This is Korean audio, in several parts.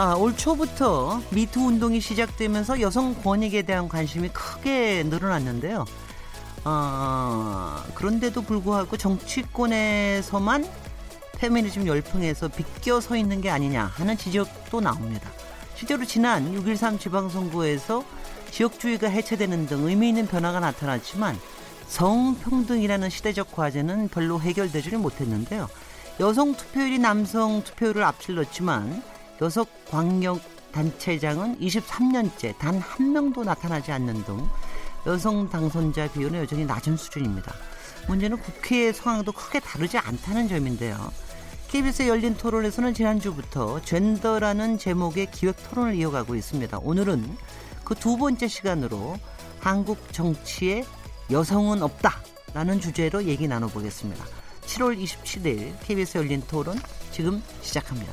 아, 올 초부터 미투 운동이 시작되면서 여성 권익에 대한 관심이 크게 늘어났는데요. 아, 그런데도 불구하고 정치권에서만 페미니즘 열풍에서 비껴 서 있는 게 아니냐 하는 지적도 나옵니다. 실제로 지난 6.13 지방선거에서 지역주의가 해체되는 등 의미 있는 변화가 나타났지만 성평등이라는 시대적 과제는 별로 해결되지를 못했는데요. 여성 투표율이 남성 투표율을 앞질렀지만 여성 광역 단체장은 23년째 단 한 명도 나타나지 않는 등 여성 당선자 비율은 여전히 낮은 수준입니다. 문제는 국회의 상황도 크게 다르지 않다는 점인데요. KBS 열린 토론에서는 지난주부터 젠더라는 제목의 기획 토론을 이어가고 있습니다. 오늘은 그 두 번째 시간으로 한국 정치에 여성은 없다 라는 주제로 얘기 나눠보겠습니다. 7월 27일 KBS 열린 토론 지금 시작합니다.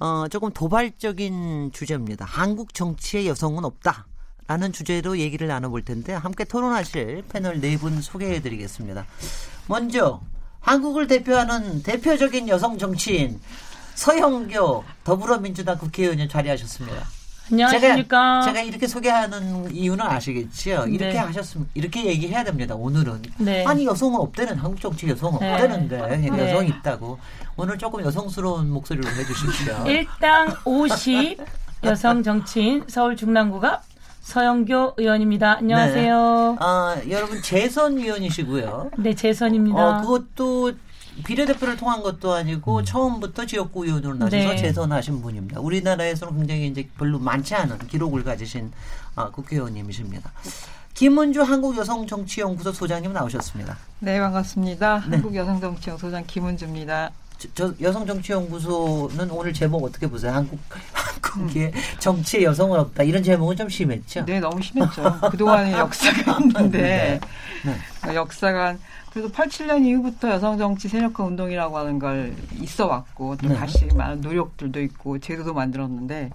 어, 조금 도발적인 주제입니다. 한국 정치에 여성은 없다. 라는 주제로 얘기를 나눠볼 텐데 함께 토론하실 패널 네 분 소개해 드리겠습니다. 먼저 한국을 대표하는 대표적인 여성 정치인 서영교 더불어민주당 국회의원님 자리하셨습니다. 안녕하십니까. 제가, 제가, 이렇게 소개하는 이유는 아시겠죠? 이렇게 네. 하셨으면, 이렇게 얘기해야 됩니다, 오늘은. 네. 아니, 여성은 없대는, 한국 정치 여성은 네. 없대는데, 네. 여성이 있다고. 오늘 조금 여성스러운 목소리로 해주십시오. 일당 50 여성 정치인 서울 중랑구가 서영교 의원입니다. 안녕하세요. 네. 아, 여러분 재선 위원이시고요. 네, 재선입니다. 어, 그것도 비례대표를 통한 것도 아니고 음. 처음부터 지역구 의원으로 나셔서 네. 재선하신 분입니다. 우리나라에서는 굉장히 이제 별로 많지 않은 기록을 가지신 아, 국회의원님이십니다. 김은주 한국여성정치연구소 소장님 나오셨습니다. 네, 반갑습니다. 네. 한국여성정치연구소 소장 김은주입니다. 저, 저 여성정치연구소는 오늘 제목 어떻게 보세요? 한국 한국의 음. 정치에 여성은 없다 이런 제목은 좀 심했죠. 네, 너무 심했죠. 그 동안의 역사가 있는데 네. 네. 역사가 그래도 87년 이후부터 여성 정치 세력화 운동이라고 하는 걸 있어 왔고 또 네. 다시 많은 노력들도 있고 제도도 만들었는데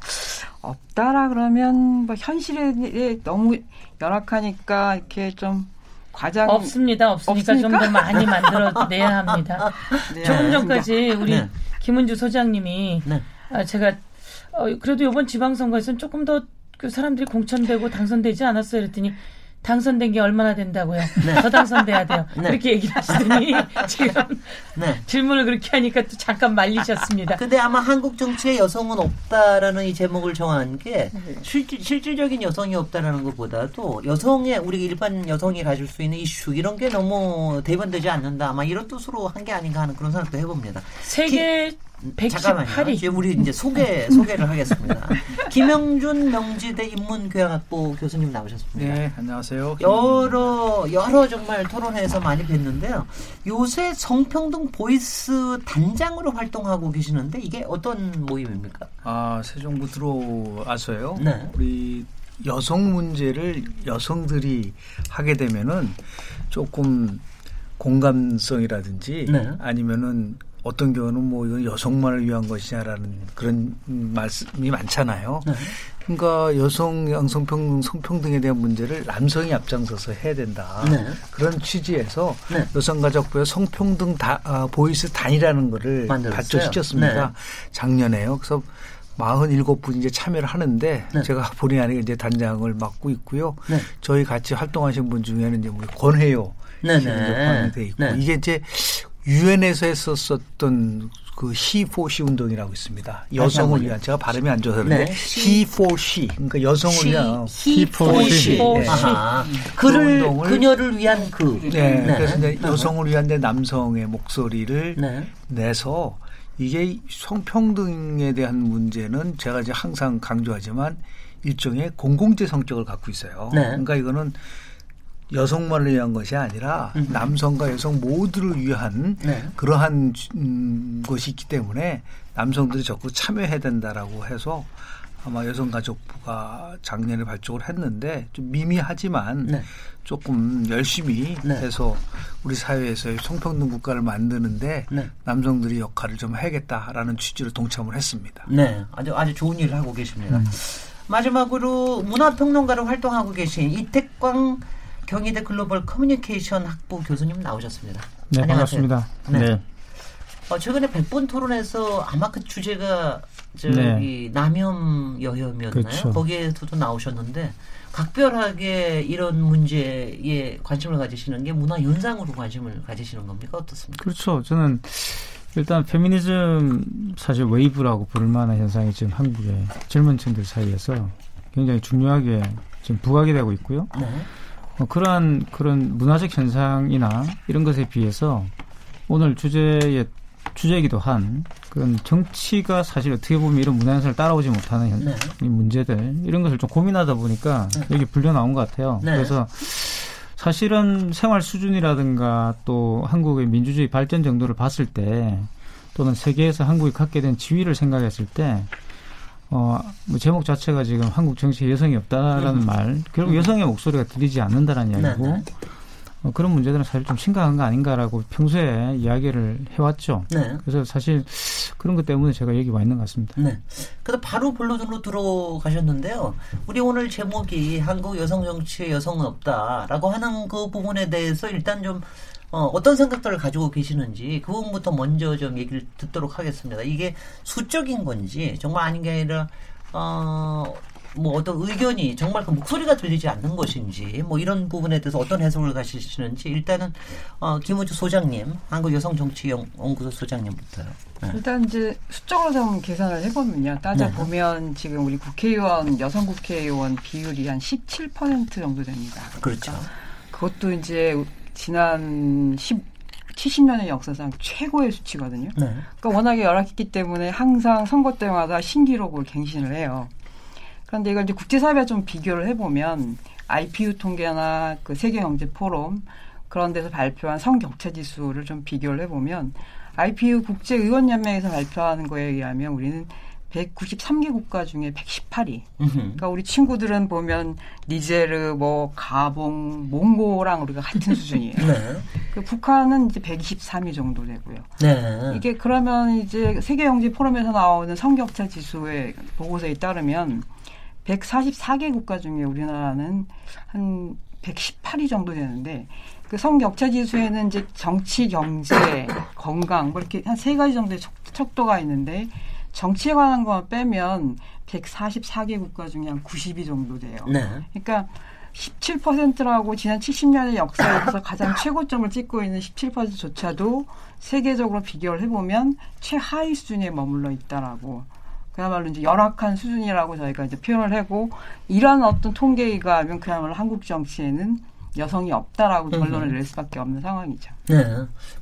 없다라 그러면 뭐 현실에 너무 열악하니까 이렇게 좀 과장 없습니다. 없으니까 좀 더 많이 만들어내야 합니다. 네. 조금 전까지 우리 네. 김은주 소장님이 네. 아, 제가 어, 그래도 이번 지방선거에서는 조금 더 그 사람들이 공천되고 당선되지 않았어요. 그랬더니 당선된 게 얼마나 된다고요? 네. 더 당선돼야 돼요. 네. 그렇게 얘기를 하시더니 지금 네. 질문을 그렇게 하니까 또 잠깐 말리셨습니다. 근데 아마 한국 정치에 여성은 없다라는 이 제목을 정한 게 네. 실질, 실질적인 여성이 없다라는 것보다도 여성의 우리 일반 여성이 가질 수 있는 이슈 이런 게 너무 대변되지 않는다. 아마 이런 뜻으로 한 게 아닌가 하는 그런 생각도 해봅니다. 세계 기, 118위. 우리 이제 소개 소개를 하겠습니다. 김영준 명지대 인문교양학부 교수님 나오셨습니다. 네, 안녕하세요. 여러 여러 정말 토론회에서 많이 뵀는데요. 요새 성평등 voice 단장으로 활동하고 계시는데 이게 어떤 모임입니까? 아, 새 정부 들어와서요. 네. 우리 여성 문제를 여성들이 하게 되면은 조금 공감성이라든지 네. 아니면은 어떤 경우는 뭐 이건 여성만을 위한 것이냐라는 그런 말씀이 많잖아요. 네. 그러니까 여성 양성평등 성평등에 대한 문제를 남성이 앞장서서 해야 된다. 네. 그런 취지에서 네. 여성가족부의 성평등 다, 아, voice 단이라는 거를 발족시켰습니다. 네. 작년에요. 그래서 47분 이제 참여를 하는데 네. 제가 본의 아니게 이제 단장을 맡고 있고요. 네. 저희 같이 활동하신 분 중에는 이제 우리 권혜요 네네. 포함이 돼 있고 이게 이제 유엔에서 했었었던 그 C4C 운동이라고 있습니다. 여성을 위한 제가 발음이 안 좋아서 그런데 네. C4C 그러니까 여성을 위한 C4C 네. 그를 그 그녀를 위한 그 네. 네. 그래서 이제 여성을 위한 내 남성의 목소리를 네. 내서 이게 성평등에 대한 문제는 제가 이제 항상 강조하지만 일종의 공공재 성격을 갖고 있어요. 네. 그러니까 이거는 여성만을 위한 것이 아니라 음. 남성과 여성 모두를 위한 네. 그러한 음, 것이 있기 때문에 남성들이 적극 참여해야 된다라고 해서 아마 여성가족부가 작년에 발족을 했는데 좀 미미하지만 네. 조금 열심히 네. 해서 우리 사회에서의 성평등 국가를 만드는데 네. 남성들이 역할을 좀 해야겠다라는 취지로 동참을 했습니다. 네, 아주 아주 좋은 일을 하고 계십니다. 음. 마지막으로 문화평론가로 활동하고 계신 이택광 경희대 글로벌 커뮤니케이션 학부 교수님 나오셨습니다. 네, 안녕하세요. 반갑습니다. 네. 네. 어, 최근에 백분 토론에서 아마 그 주제가 저기 네. 남혐 여혐이었나요? 그렇죠. 거기에서도 나오셨는데 각별하게 이런 문제에 관심을 가지시는 게 문화 현상으로 관심을 가지시는 겁니까 어떻습니까? 그렇죠. 저는 일단 페미니즘 사실 wave라고 부를 만한 현상이 지금 한국의 젊은 층들 사이에서 굉장히 중요하게 지금 부각이 되고 있고요. 네. 어, 그러한 그런 문화적 현상이나 이런 것에 비해서 오늘 주제의 주제이기도 한 그런 정치가 사실 어떻게 보면 이런 문화 현상을 따라오지 못하는 현, 네. 이 문제들 이런 것을 좀 고민하다 보니까 네. 여기 불려 나온 것 같아요. 네. 그래서 사실은 생활 수준이라든가 또 한국의 민주주의 발전 정도를 봤을 때 또는 세계에서 한국이 갖게 된 지위를 생각했을 때 어, 뭐 제목 자체가 지금 한국 정치에 여성이 없다라는 음. 말, 결국 음. 여성의 목소리가 들리지 않는다라는 네, 이야기고, 네, 네. 어, 그런 문제들은 사실 좀 심각한 거 아닌가라고 평소에 이야기를 해왔죠. 네. 그래서 사실 그런 것 때문에 제가 여기 와 있는 것 같습니다. 네. 그래서 바로 본론으로 들어가셨는데요. 우리 오늘 제목이 한국 여성 정치에 여성은 없다라고 하는 그 부분에 대해서 일단 좀 어, 어떤 생각들을 가지고 계시는지 그 부분부터 먼저 좀 얘기를 듣도록 하겠습니다. 이게 수적인 건지 정말 아닌 게 아니라 어, 뭐 어떤 의견이 정말 그 목소리가 들리지 않는 것인지 뭐 이런 부분에 대해서 어떤 해석을 가시는지 일단은 어, 김우주 소장님 한국 여성정치연구소 소장님부터요. 네. 일단 이제 수적으로 좀 계산을 해보면요 따져 보면 네. 지금 우리 국회의원 여성 국회의원 비율이 한 17% 정도 됩니다. 그렇죠. 그것도 이제 지난 10, 70년의 역사상 최고의 수치거든요. 네. 그러니까 워낙에 열악했기 때문에 항상 선거 때마다 신기록을 갱신을 해요. 그런데 이걸 이제 국제사회와 좀 비교를 해보면 IPU 통계나 그 세계경제 포럼 그런 데서 발표한 성격차 지수를 좀 비교를 해보면 IPU 국제의원연맹에서 발표하는 거에 의하면 우리는 193개 국가 중에 118위. 그러니까 우리 친구들은 보면 니제르, 뭐 가봉, 몽고랑 우리가 같은 수준이에요. 네. 그 북한은 이제 123위 정도 되고요. 네. 이게 그러면 이제 세계 경제 포럼에서 나오는 성격차 지수의 보고서에 따르면 144개 국가 중에 우리나라는 한 118위 정도 되는데 그 성격차 지수에는 이제 정치, 경제, 건강 뭐 이렇게 한 세 가지 정도의 척도가 있는데 정치에 관한 것만 빼면 144개 국가 중에 한 90위 정도 돼요. 네. 그러니까 17%라고 지난 70년의 역사에서 가장 최고점을 찍고 있는 17%조차도 세계적으로 비교를 해보면 최하위 수준에 머물러 있다라고 그야말로 이제 열악한 수준이라고 저희가 이제 표현을 하고 이러한 어떤 통계가 하면 그야말로 한국 정치에는 여성이 없다라고 결론을 낼 수밖에 없는 상황이죠. 네.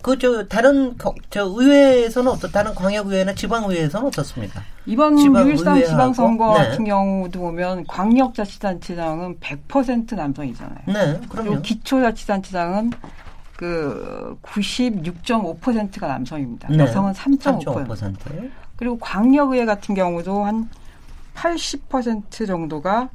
그 저 다른 저 의회에서는 어떻 다른 광역 의회나 지방 의회에서는 어떻습니까? 이번 6일상 지방선거 네. 같은 경우도 보면 광역자치단체장은 100% 남성이잖아요. 네, 그럼요. 기초자치단체장은 그 96.5%가 남성입니다. 네. 여성은 3.5%. 3.5%. 그리고 광역의회 같은 경우도 한 80% 정도가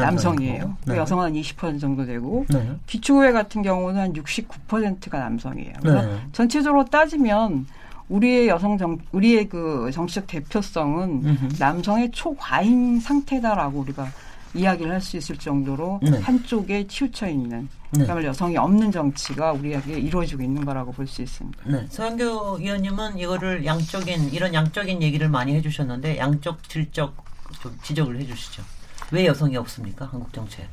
남성이에요. 네. 여성은 한 20% 정도 되고 네. 기초의회 같은 경우는 한 69%가 남성이에요. 그래서 네. 전체적으로 따지면 우리의 여성 정 우리의 그 정치적 대표성은 음흠. 남성의 초과잉 상태다라고 우리가 이야기를 할 수 있을 정도로 네. 한쪽에 치우쳐 있는 네. 그야말로 여성이 없는 정치가 우리에게 이루어지고 있는 거라고 볼 수 있습니다. 네. 서영교 의원님은 이거를 양적인 이런 양적인 얘기를 많이 해주셨는데 양적 질적 좀 지적을 해주시죠. 왜 여성이 없습니까? 한국 정치에?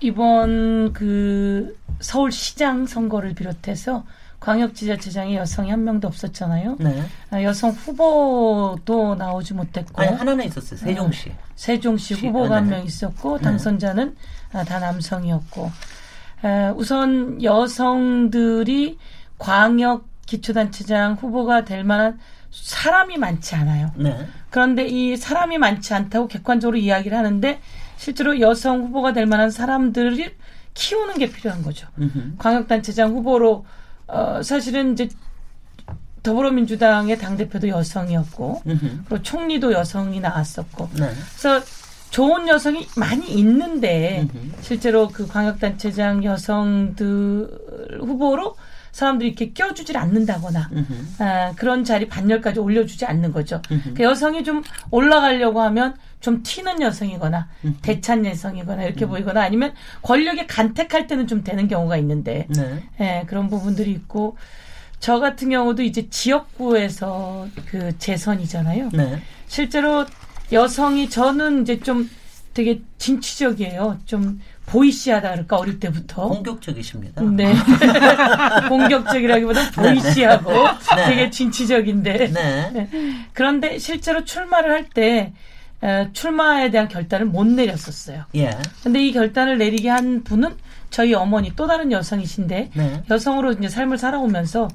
이번 그 서울시장 선거를 비롯해서 광역지자체장에 여성이 한 명도 없었잖아요. 네. 아, 여성 후보도 나오지 못했고. 아니, 하나는 있었어요. 세종시. 어, 세종시 후보가 한명 있었고, 네. 당선자는 네. 다 남성이었고. 우선 여성들이 광역 기초단체장 후보가 될 만한 사람이 많지 않아요. 네. 그런데 이 사람이 많지 않다고 객관적으로 이야기를 하는데 실제로 여성 후보가 될 만한 사람들을 키우는 게 필요한 거죠. 음흠. 광역단체장 후보로 어, 사실은 이제 더불어민주당의 당 대표도 여성이었고, 음흠. 그리고 총리도 여성이 나왔었고, 네. 그래서 좋은 여성이 많이 있는데, 음흠. 실제로 그 광역단체장 여성들 후보로 사람들이 이렇게 껴주질 않는다거나 아, 그런 자리 반열까지 올려주지 않는 거죠. 그 여성이 좀 올라가려고 하면 좀 튀는 여성이거나 대찬 여성이거나 이렇게 보이거나 아니면 권력에 간택할 때는 좀 되는 경우가 있는데 네. 예, 그런 부분들이 있고 저 같은 경우도 이제 지역구에서 그 재선이잖아요. 네. 실제로 여성이 저는 이제 좀 되게 진취적이에요. 좀 보이시하다 그럴까 어릴 때부터 공격적이십니다. 네, 공격적이라기보다 네, 네. 보이시하고 네. 되게 진취적인데 네. 네. 그런데 실제로 출마를 할 때 출마에 대한 결단을 못 내렸었어요. 예. 근데 이 결단을 내리게 한 분은 저희 어머니 또 다른 여성이신데 네. 여성으로 이제 삶을 살아오면서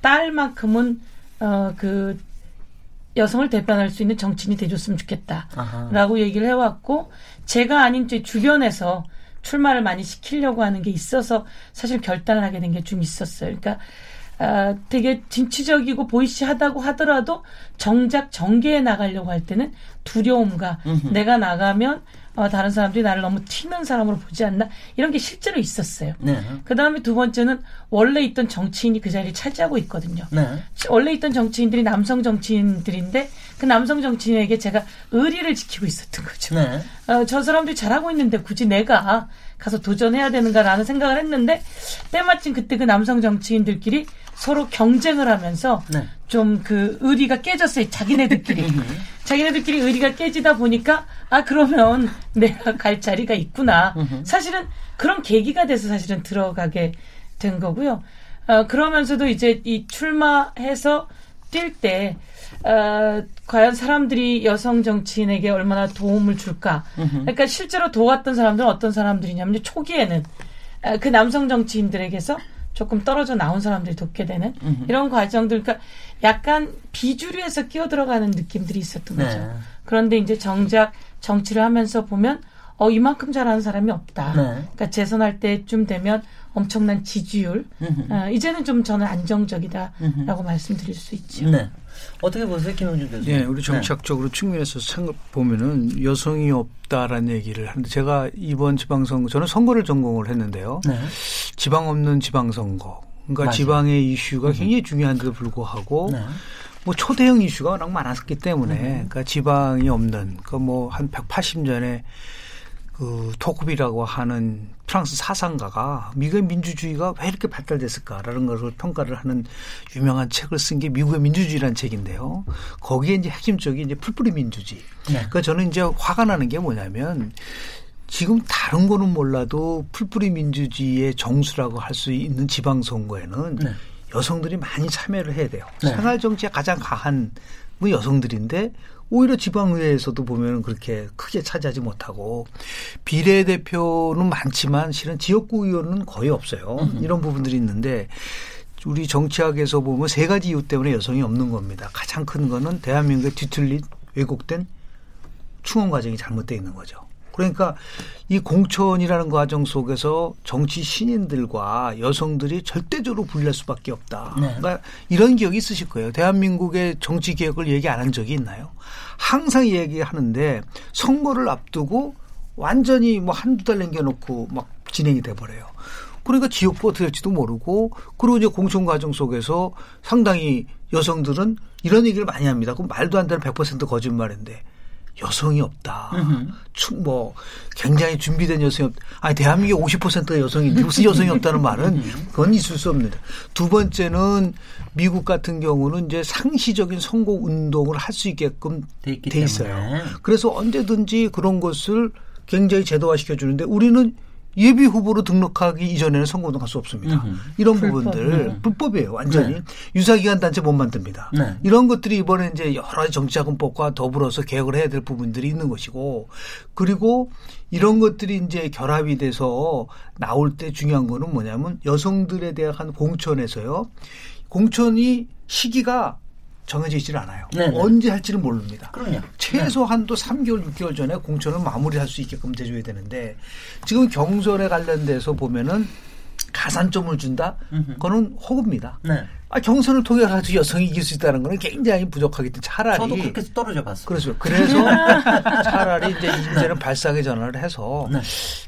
딸만큼은 어그 여성을 대변할 수 있는 정치인이 돼줬으면 좋겠다라고 아하. 얘기를 해왔고 제가 아닌 제 주변에서 출마를 많이 시키려고 하는 게 있어서 사실 결단을 하게 된 게 좀 있었어요. 그러니까 아, 되게 진취적이고 보이시하다고 하더라도 정작 정계에 나가려고 할 때는 두려움과 음흠. 내가 나가면 어, 다른 사람들이 나를 너무 튀는 사람으로 보지 않나 이런 게 실제로 있었어요. 네. 그 다음에 두 번째는 원래 있던 정치인이 그 자리를 차지하고 있거든요. 네. 원래 있던 정치인들이 남성 정치인들인데 그 남성 정치인에게 제가 의리를 지키고 있었던 거죠. 네. 어, 저 사람들이 잘하고 있는데 굳이 내가 가서 도전해야 되는가라는 생각을 했는데 때마침 그때 그 남성 정치인들끼리 서로 경쟁을 하면서 네. 좀그 의리가 깨졌어요. 자기네들끼리. 자기네들끼리 의리가 깨지다 보니까 아 그러면 내가 갈 자리가 있구나. 사실은 그런 계기가 돼서 사실은 들어가게 된 거고요. 어, 그러면서도 이제 이 출마해서 뛸 때, 어, 과연 사람들이 여성 정치인에게 얼마나 도움을 줄까. 그러니까 실제로 도왔던 사람들은 어떤 사람들이냐면 초기에는 어, 그 남성 정치인들에게서 조금 떨어져 나온 사람들이 돕게 되는. 이런 과정들, 그러니까 약간 비주류에서 끼어 들어가는 느낌들이 있었던 거죠. 네. 그런데 이제 정작 정치를 하면서 보면 어 이만큼 잘하는 사람이 없다. 네. 그러니까 재선할 때쯤 되면 엄청난 지지율. 어, 이제는 좀 저는 안정적이다라고 말씀드릴 수 있죠. 네. 어떻게 보세요, 김영준 교수님? 네, 우리 정치학적으로 네. 측면에서 생각 보면은 여성이 없다라는 얘기를 하는데 제가 이번 지방선거 저는 선거를 전공을 했는데요. 네. 지방 없는 지방선거. 그러니까 맞아요. 지방의 이슈가 굉장히 중요한데도 불구하고 네. 뭐 초대형 이슈가 워낙 많았기 때문에 음. 그러니까 지방이 없는 그뭐한 180년에 그 토크비라고 하는 프랑스 사상가가 미국의 민주주의가 왜 이렇게 발달됐을까라는 것을 평가를 하는 유명한 책을 쓴 게 미국의 민주주의라는 책인데요. 거기에 이제 핵심적인 이제 풀뿌리 민주주의. 네. 그러니까 저는 이제 화가 나는 게 뭐냐면 지금 다른 거는 몰라도 풀뿌리 민주주의의 정수라고 할 수 있는 지방선거에는 네. 여성들이 많이 참여를 해야 돼요. 네. 생활 정치에 가장 강한 뭐 여성들인데 오히려 지방의회에서도 보면 그렇게 크게 차지하지 못하고 비례대표는 많지만 실은 지역구 의원은 거의 없어요. 음. 이런 부분들이 있는데 우리 정치학에서 보면 세 가지 이유 때문에 여성이 없는 겁니다. 가장 큰 거는 대한민국의 뒤틀린 왜곡된 충원 과정이 잘못되어 있는 거죠. 그러니까 이 공천이라는 과정 속에서 정치 신인들과 여성들이 절대적으로 분리할 수밖에 없다. 네. 그러니까 이런 기억이 있으실 거예요. 대한민국의 정치 개혁을 얘기 안 한 적이 있나요? 항상 얘기하는데 선거를 앞두고 완전히 뭐 한두 달 남겨놓고 막 진행이 돼버려요. 그러니까 지역구 어떻게 될지도 모르고 그리고 이제 공천 과정 속에서 상당히 여성들은 이런 얘기를 많이 합니다. 그럼 말도 안 되는 100% 거짓말인데 여성이 없다. 뭐 굉장히 준비된 여성이 없다. 아니 대한민국 50%가 여성인데 무슨 여성이 없다는 말은 그건 있을 수 없는데 두 번째는 미국 같은 경우는 이제 상시적인 선거 운동을 할 수 있게끔 돼, 돼 있어요. 그래서 언제든지 그런 것을 굉장히 제도화 시켜주는데 우리는 예비 후보로 등록하기 이전에는 선거운동 할 수 없습니다. 음흠. 이런 불법, 부분들 네. 불법이에요. 완전히 네. 유사기관 단체 못 만듭니다. 네. 이런 것들이 이번에 이제 여러 가지 정치자금법과 더불어서 개혁을 해야 될 부분들이 있는 것이고 그리고 이런 것들이 이제 결합이 돼서 나올 때 중요한 거는 뭐냐면 여성들에 대한 공천에서요. 공천이 시기가 정해져 있지를 않아요. 네네. 언제 할지는 모릅니다. 그럼요. 최소한도 네. 3개월, 6개월 전에 공천을 마무리할 수 있게끔 돼줘야 되는데 지금 경선에 관련돼서 보면은 가산점을 준다? 그거는 허구입니다. 네. 아, 경선을 통해 가지고 여성이 이길 수 있다는 거는 굉장히 부족하기 때문에 차라리 저도 그렇게 떨어져 봤어요. 그렇죠. 그래서 차라리 이제 이제는 발상의 전환을 해서 네.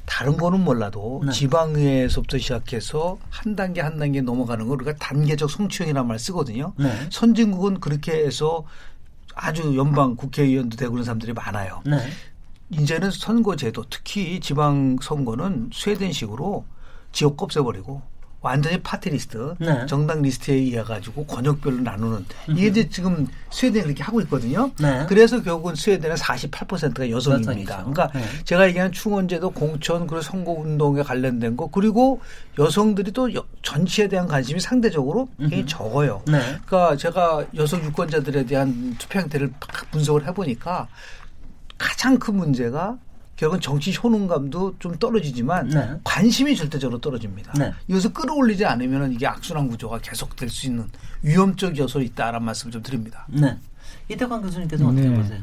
다른 거는 몰라도 네. 지방의회에서부터 시작해서 한 단계 한 단계 넘어가는 걸 우리가 단계적 성취형이라는 말 쓰거든요. 네. 선진국은 그렇게 해서 아주 연방 국회의원도 되고 그런 사람들이 많아요. 네. 이제는 선거제도 특히 지방 선거는 스웨덴식으로 지역 없애버리고 완전히 party list, 네. 정당 리스트에 의해 가지고 권역별로 나누는 이게 이제 지금 스웨덴이 그렇게 하고 있거든요. 네. 그래서 결국은 스웨덴은 48%가 여성입니다. 그러니까 네. 제가 얘기하는 충원제도 공천 그리고 선거 운동에 관련된 거 그리고 여성들이 또 전치에 대한 관심이 상대적으로 굉장히 적어요. 네. 그러니까 제가 여성 유권자들에 대한 투표 행태를 분석을 해보니까 가장 큰 문제가 결국은 정치 효능감도 좀 떨어지지만 네. 관심이 절대적으로 떨어집니다. 네. 이것을 끌어올리지 않으면 이게 악순환 구조가 계속될 수 있는 위험적 요소가 있다라는 말씀을 좀 드립니다. 네. 이태광 교수님께서 는 어떻게 네. 보세요?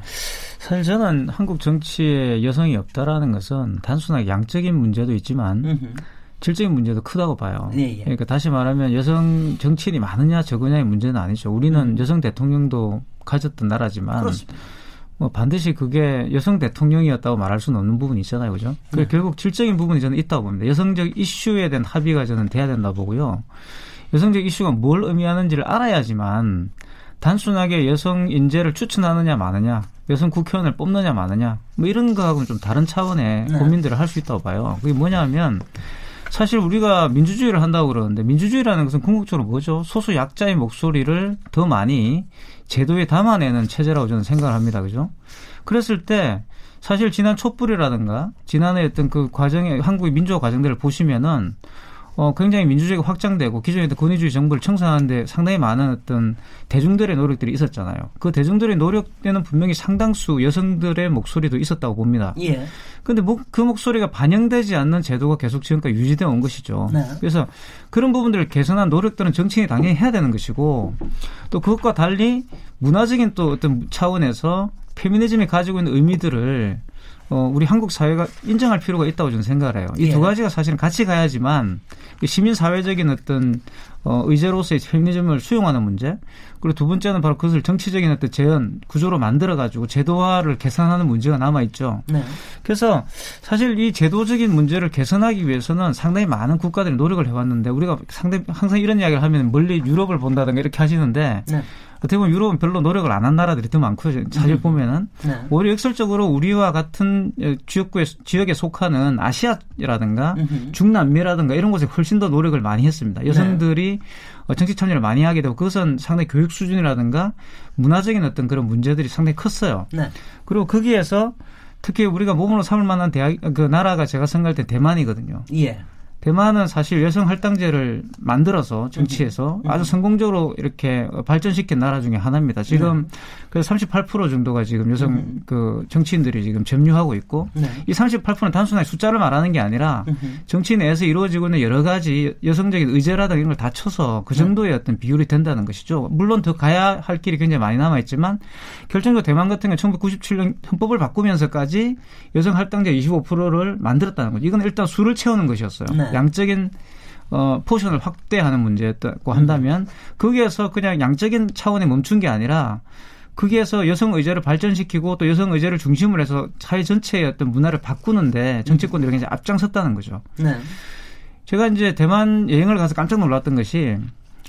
사실 저는 한국 정치에 여성이 없다라는 것은 단순하게 양적인 문제도 있지만 음흠. 질적인 문제도 크다고 봐요. 네, 예. 그러니까 다시 말하면 여성 정치인이 많으냐 적으냐의 문제는 아니죠. 우리는 음. 여성 대통령도 가졌던 나라지만 그렇습니다. 뭐 반드시 그게 여성 대통령이었다고 말할 수는 없는 부분이 있잖아요, 그죠? 네. 결국 질적인 부분이 저는 있다고 봅니다. 여성적 이슈에 대한 합의가 저는 돼야 된다 고 보고요. 여성적 이슈가 뭘 의미하는지를 알아야지만 단순하게 여성 인재를 추천하느냐 마느냐, 여성 국회의원을 뽑느냐 마느냐, 뭐 이런 거하고는 좀 다른 차원의 네. 고민들을 할 수 있다고 봐요. 그게 뭐냐면 사실 우리가 민주주의를 한다고 그러는데 민주주의라는 것은 궁극적으로 뭐죠? 소수 약자의 목소리를 더 많이 제도에 담아내는 체제라고 저는 생각을 합니다. 그죠? 그랬을 때 사실 지난 촛불이라든가 지난해 어떤 그 과정의 한국의 민주화 과정들을 보시면은 어, 굉장히 민주주의가 확장되고 기존의 권위주의 정부를 청산하는데 상당히 많은 어떤 대중들의 노력들이 있었잖아요. 그 대중들의 노력에는 분명히 상당수 여성들의 목소리도 있었다고 봅니다. 예. 근데 뭐, 그 목소리가 반영되지 않는 제도가 계속 지금까지 유지되어 온 것이죠. 네. 그래서 그런 부분들을 개선한 노력들은 정치인이 당연히 해야 되는 것이고 또 그것과 달리 문화적인 또 어떤 차원에서 페미니즘이 가지고 있는 의미들을 어, 우리 한국 사회가 인정할 필요가 있다고 저는 생각을 해요. 이두 예. 가지가 사실은 같이 가야지만 시민 사회적인 어떤 어, 의제로서의 페미니즘을 수용하는 문제 그리고 두 번째는 바로 그것을 정치적인 어떤 재현 구조로 만들어 가지고 제도화를 개선하는 문제가 남아 있죠. 네. 그래서 사실 이 제도적인 문제를 개선하기 위해서는 상당히 많은 국가들이 노력을 해왔는데 우리가 상당히 항상 이런 이야기를 하면 멀리 유럽을 본다든가 이렇게 하시는데 네. 어떻게 보면 유럽은 별로 노력을 안 한 나라들이 더 많고요. 사실 음. 보면은 네. 오히려 역설적으로 우리와 같은 지역구에 지역에 속하는 아시아라든가 음흠. 중남미라든가 이런 곳에 훨씬 더 노력을 많이 했습니다. 여성들이 네. 정치 참여를 많이 하게 되고 그것은 상당히 교육 수준이라든가 문화적인 어떤 그런 문제들이 상당히 컸어요. 네. 그리고 거기에서 특히 우리가 몸으로 삼을 만한 대학 그 나라가 제가 생각할 때 대만이거든요. 예. 대만은 사실 여성 할당제를 만들어서 정치에서 음. 아주 성공적으로 이렇게 발전시킨 나라 중에 하나입니다. 지금 네. 그38% 정도가 지금 여성 음. 그 정치인들이 지금 점유하고 있고 네. 이 38%는 단순하게 숫자를 말하는 게 아니라 음. 정치 내에서 이루어지고 있는 여러 가지 여성적인 의제라든가 이런 걸 다 쳐서 그 네. 정도의 네. 어떤 비율이 된다는 것이죠. 물론 더 가야 할 길이 굉장히 많이 남아 있지만 결정적으로 대만 같은 경우 1997년 헌법을 바꾸면서까지 여성 할당제 25%를 만들었다는 거죠. 이건 일단 수를 채우는 것이었어요. 네. 양적인 어, 포션을 확대하는 문제였다고 한다면 거기에서 그냥 양적인 차원에 멈춘 게 아니라 거기에서 여성 의제를 발전시키고 또 여성 의제를 중심으로 해서 사회 전체의 어떤 문화를 바꾸는데 정치권들이 굉장히 앞장섰다는 거죠. 네. 제가 이제 대만 여행을 가서 깜짝 놀랐던 것이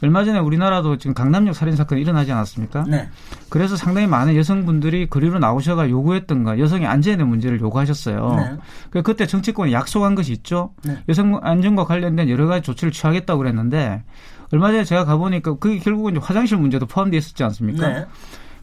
얼마 전에 우리나라도 지금 강남역 살인 사건이 일어나지 않았습니까? 네. 그래서 상당히 많은 여성분들이 거리로 나오셔가 요구했던가 여성의 안전의 문제를 요구하셨어요. 네. 그 그때 정치권이 약속한 것이 있죠. 네. 여성 안전과 관련된 여러 가지 조치를 취하겠다고 그랬는데 얼마 전에 제가 가보니까 그게 결국은 화장실 문제도 포함되어 있었지 않습니까? 네.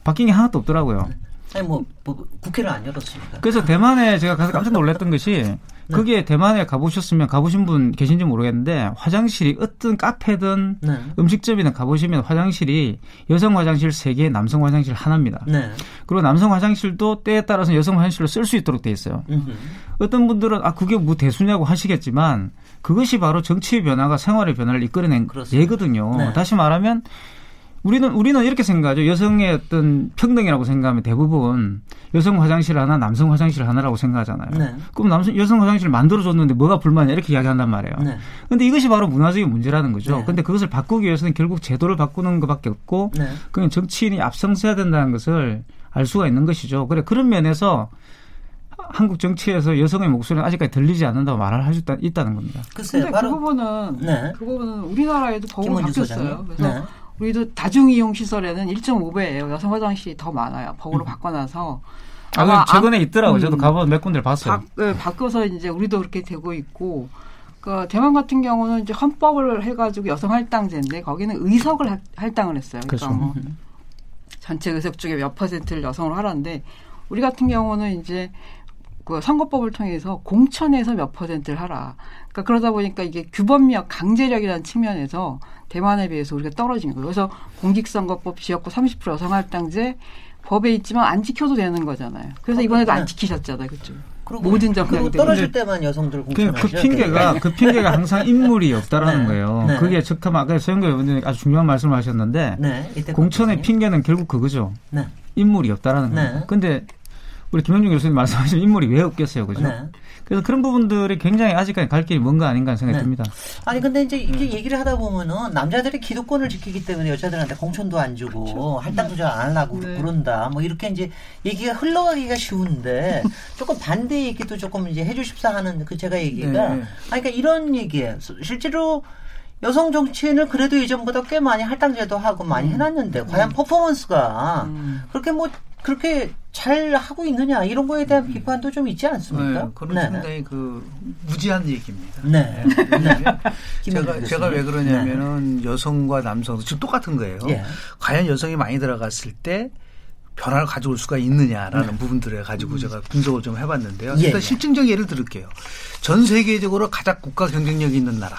바뀐 게 하나도 없더라고요. 아니 뭐, 뭐 국회를 안 열었습니까? 그래서 대만에 제가 가서 깜짝 놀랐던 것이 네. 그게 대만에 가보셨으면 가보신 분 계신지 모르겠는데 화장실이 어떤 카페든 네. 음식점이든 가보시면 화장실이 여성 화장실 3개, 남성 화장실 하나입니다. 네. 그리고 남성 화장실도 때에 따라서 여성 화장실로 쓸 수 있도록 돼 있어요. 음흠. 어떤 분들은 아 그게 뭐 대수냐고 하시겠지만 그것이 바로 정치의 변화가 생활의 변화를 이끌어낸 그렇습니다. 예거든요. 네. 다시 말하면 우리는 우리는 이렇게 생각하죠. 여성의 어떤 평등이라고 생각하면 대부분 여성 화장실 하나, 남성 화장실 하나라고 생각하잖아요. 네. 그럼 남성 여성 화장실 만들어 줬는데 뭐가 불만이야 이렇게 이야기한단 말이에요. 네. 근데 이것이 바로 문화적인 문제라는 거죠. 네. 근데 그것을 바꾸기 위해서는 결국 제도를 바꾸는 것밖에 없고 네. 그냥 정치인이 앞성서야 된다는 것을 알 수가 있는 것이죠. 그래 그런 면에서 한국 정치에서 여성의 목소리는 아직까지 들리지 않는다고 말을 할수 있다는 겁니다. 글쎄요. 근데 그 부분은 네. 그 부분은 우리나라에도 법으로 바뀌었어요. 그래서 네. 우리도 다중이용 시설에는 1.5배예요. 여성 화장실이 더 많아요. 법으로 음. 바꿔놔서 아, 최근에 있더라고요. 음, 저도 가본 몇 군데를 봤어요. 바, 네, 바꿔서 이제 우리도 그렇게 되고 있고 그 대만 같은 경우는 이제 헌법을 해가지고 여성 할당제인데 거기는 의석을 할당을 했어요. 그러니까 그렇죠. 뭐 전체 의석 중에 몇 퍼센트를 여성으로 하라는데 우리 같은 경우는 이제 그 선거법을 통해서 공천에서 몇 퍼센트를 하라. 그러니까 그러다 보니까 이게 규범력, 강제력이라는 측면에서 대만에 비해서 우리가 떨어진 거예요. 그래서 공직선거법 지역구 30% 여성할당제 법에 있지만 안 지켜도 되는 거잖아요. 그래서 이번에도 안 지키셨잖아요, 그죠? 모든 정당들 떨어질 때만 여성들. 그, 그 핑계가 그 핑계가 항상 인물이 없다라는 네. 거예요. 네. 그게 즉하면 아까 서영교 의원님이 아주 중요한 말씀을 하셨는데 네. 공천의 핑계는 결국 그거죠. 네. 인물이 없다라는 거예요. 네. 근데 우리 김영중 교수님 말씀하신 인물이 왜 없겠어요, 그죠? 네. 그래서 그런 부분들이 굉장히 아직까지 갈 길이 뭔가 아닌가 생각이 네. 듭니다. 아니 근데 이제 이게 음. 얘기를 하다 보면은 남자들이 기득권을 지키기 때문에 여자들한테 공천도 안 주고 그렇죠. 할당도 잘안 하려고 네. 그런다. 뭐 이렇게 이제 얘기가 흘러가기가 쉬운데 조금 반대 얘기도 조금 이제 해주십사 하는 그 제가 얘기가 네. 아니 그러니까 이런 얘기예요. 실제로 여성 정치인을 그래도 이전보다 꽤 많이 할당제도 하고 많이 음. 해놨는데 과연 음. 퍼포먼스가 음. 그렇게 뭐 그렇게 잘 하고 있느냐 이런 거에 대한 음. 비판도 좀 있지 않습니까? 네, 그런 네. 상당히 그 무지한 얘기입니다. 네. 네. 제가 제가 왜 그러냐면은 네. 여성과 남성 지금 똑같은 거예요. 예. 과연 여성이 많이 들어갔을 때 변화를 가져올 수가 있느냐라는 네. 부분들에 가지고 음. 제가 분석을 좀 해봤는데요. 예, 일단 예. 실증적 예를 들을게요. 전 세계적으로 가장 국가 경쟁력이 있는 나라,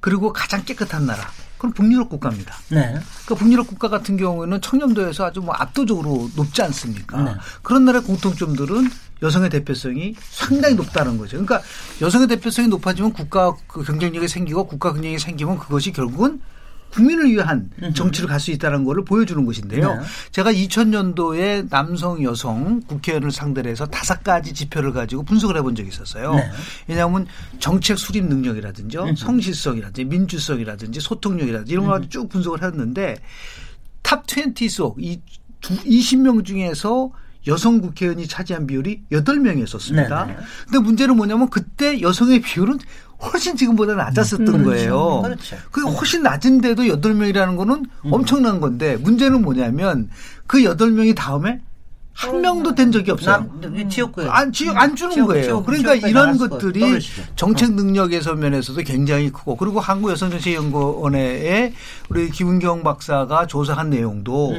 그리고 가장 깨끗한 나라, 그건 북유럽 국가입니다. 네. 그러니까 북유럽 국가 같은 경우에는 청렴도에서 아주 뭐 압도적으로 높지 않습니까? 네. 그런 나라의 공통점들은 여성의 대표성이 상당히 높다는 거죠. 그러니까 여성의 대표성이 높아지면 국가 그 경쟁력이 생기고 국가 경쟁이 생기면 그것이 결국은 국민을 위한 정치를 할 수 있다는 것을 보여주는 것인데요. 네. 제가 2000년도에 남성, 여성 국회의원을 상대로 해서 다섯 가지 지표를 가지고 분석을 해본 적이 있었어요. 네. 왜냐하면 정책 수립 능력이라든지 성실성이라든지 민주성이라든지 소통력이라든지 이런 걸 쭉 분석을 했는데 top 20 속 이 20명 중에서 여성 국회의원이 차지한 비율이 8명이었었습니다. 네. 근데 문제는 뭐냐면 그때 여성의 비율은 훨씬 지금보다 낮았었던 음, 거예요. 그렇죠. 그게 훨씬 낮은데도 8명이라는 거는 음. 엄청난 건데 문제는 뭐냐면 그 8명이 다음에 한 명도 된 적이 없어요. 지역구 안, 지역, 안 주는 지역, 거예요. 지역, 그러니까 이런 것들이 떨어지죠. 정책 능력에서 면에서도 굉장히 크고 그리고 한국 여성정책연구원에 우리 김은경 박사가 조사한 내용도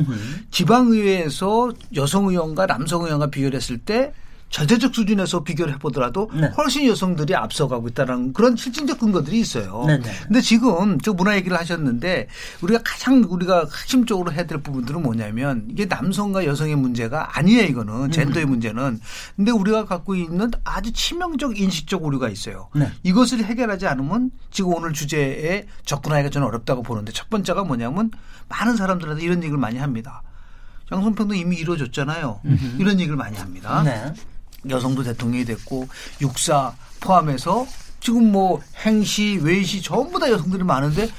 지방의회에서 여성 의원과 남성 의원과 비교했을 때 전체적 수준에서 비교를 해보더라도 네. 훨씬 여성들이 앞서가고 있다는 그런 실질적 근거들이 있어요. 네, 네. 근데 지금 저 문화 얘기를 하셨는데 우리가 가장 우리가 핵심적으로 해야 될 부분들은 뭐냐면 이게 남성과 여성의 문제가 아니에요. 이거는 음. 젠더의 문제는. 근데 우리가 갖고 있는 아주 치명적 인식적 오류가 있어요. 네. 이것을 해결하지 않으면 지금 오늘 주제에 접근하기가 좀 어렵다고 보는데 첫 번째가 뭐냐면 많은 사람들한테 이런 얘기를 많이 합니다. 양성평등 이미 이루어졌잖아요. 음흠. 이런 얘기를 많이 합니다. 네. 여성도 대통령이 됐고 육사 포함해서 지금 뭐 행시, 외시 전부 다 여성들이 많은데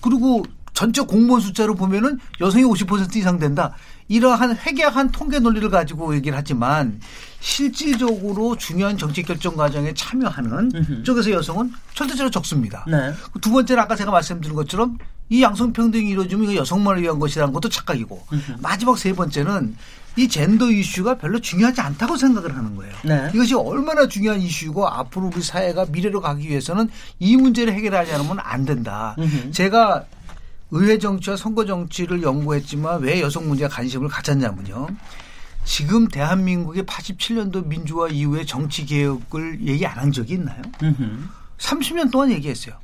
그리고 전체 공무원 숫자로 보면은 여성이 50% 이상 된다. 이러한 회개한 통계 논리를 가지고 얘기를 하지만 실질적으로 중요한 정책 결정 과정에 참여하는 으흠. 쪽에서 여성은 절대적으로 적습니다. 네. 두 번째는 아까 제가 말씀드린 것처럼 이 양성평등이 이루어지면 이거 여성만을 위한 것이라는 것도 착각이고 으흠. 마지막 세 번째는 이 젠더 이슈가 별로 중요하지 않다고 생각을 하는 거예요. 네. 이것이 얼마나 중요한 이슈고 앞으로 우리 사회가 미래로 가기 위해서는 이 문제를 해결하지 않으면 안 된다. 으흠. 제가 의회 정치와 선거 정치를 연구했지만 왜 여성 문제에 관심을 가졌냐면요. 지금 대한민국의 87년도 민주화 이후에 정치 개혁을 얘기 안 한 적이 있나요? 음흠. 30년 동안 얘기했어요.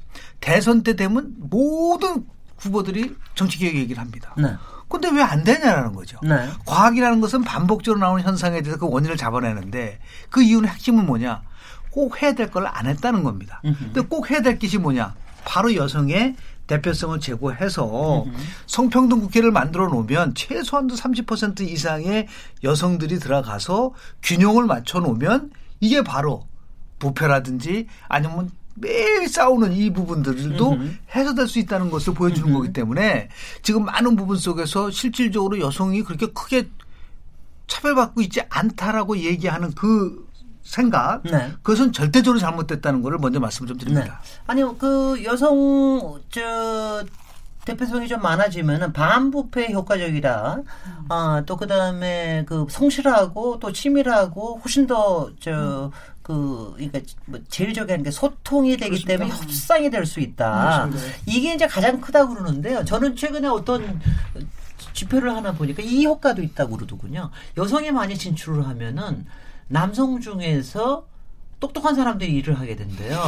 대선 때 되면 모든 후보들이 정치 개혁 얘기를 합니다. 네. 근데 왜 안 되냐라는 거죠. 네. 과학이라는 것은 반복적으로 나오는 현상에 대해서 그 원인을 잡아내는데 그 이유는 핵심은 뭐냐? 꼭 해야 될 걸 안 했다는 겁니다. 음흠. 근데 꼭 해야 될 것이 뭐냐? 바로 여성의 대표성을 제고해서 성평등 국회를 만들어 놓으면 최소한도 30% 이상의 여성들이 들어가서 균형을 맞춰 놓으면 이게 바로 부패라든지 아니면 매일 싸우는 이 부분들도 해소될 수 있다는 것을 보여주는 거기 때문에 지금 많은 부분 속에서 실질적으로 여성이 그렇게 크게 차별받고 있지 않다라고 얘기하는 그 생각 네. 그것은 절대적으로 잘못됐다는 것을 먼저 말씀을 좀 드립니다. 네. 아니요 그 여성 저 대표성이 좀 많아지면은 반부패 효과적이다. 음. 아, 또 그다음에 그 성실하고 또 치밀하고 훨씬 더저 그 그러니까 뭐 제일 저기 하는 게 소통이 되기 그렇습니다. 때문에 협상이 될 수 있다. 그 이게 이제 가장 크다고 그러는데요. 저는 최근에 어떤 지표를 하나 보니까 이 효과도 있다고 그러더군요. 여성이 많이 진출을 하면은 남성 중에서 똑똑한 사람들이 일을 하게 된대요.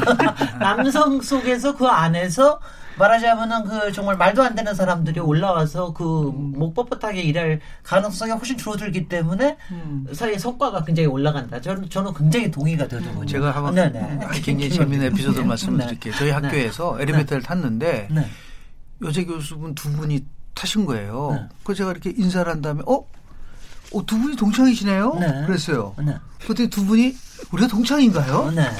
남성 속에서 그 안에서 말하자면은 그 정말 말도 안 되는 사람들이 올라와서 그 목 뻣뻣하게 일할 가능성이 훨씬 줄어들기 때문에 음. 사회 성과가 굉장히 올라간다. 저는 저는 굉장히 동의가 되더군요. 제가 한번 네네. 네. 굉장히 재밌는 에피소드 네. 말씀드릴게요. 저희 네. 학교에서 네. 엘리베이터를 탔는데 네. 여자 교수분 두 분이 타신 거예요. 네. 그래서 제가 이렇게 인사를 한 다음에 어? 어, 두 분이 동창이시네요? 네. 그랬어요. 네. 그랬더니 두 분이 우리가 동창인가요? 네.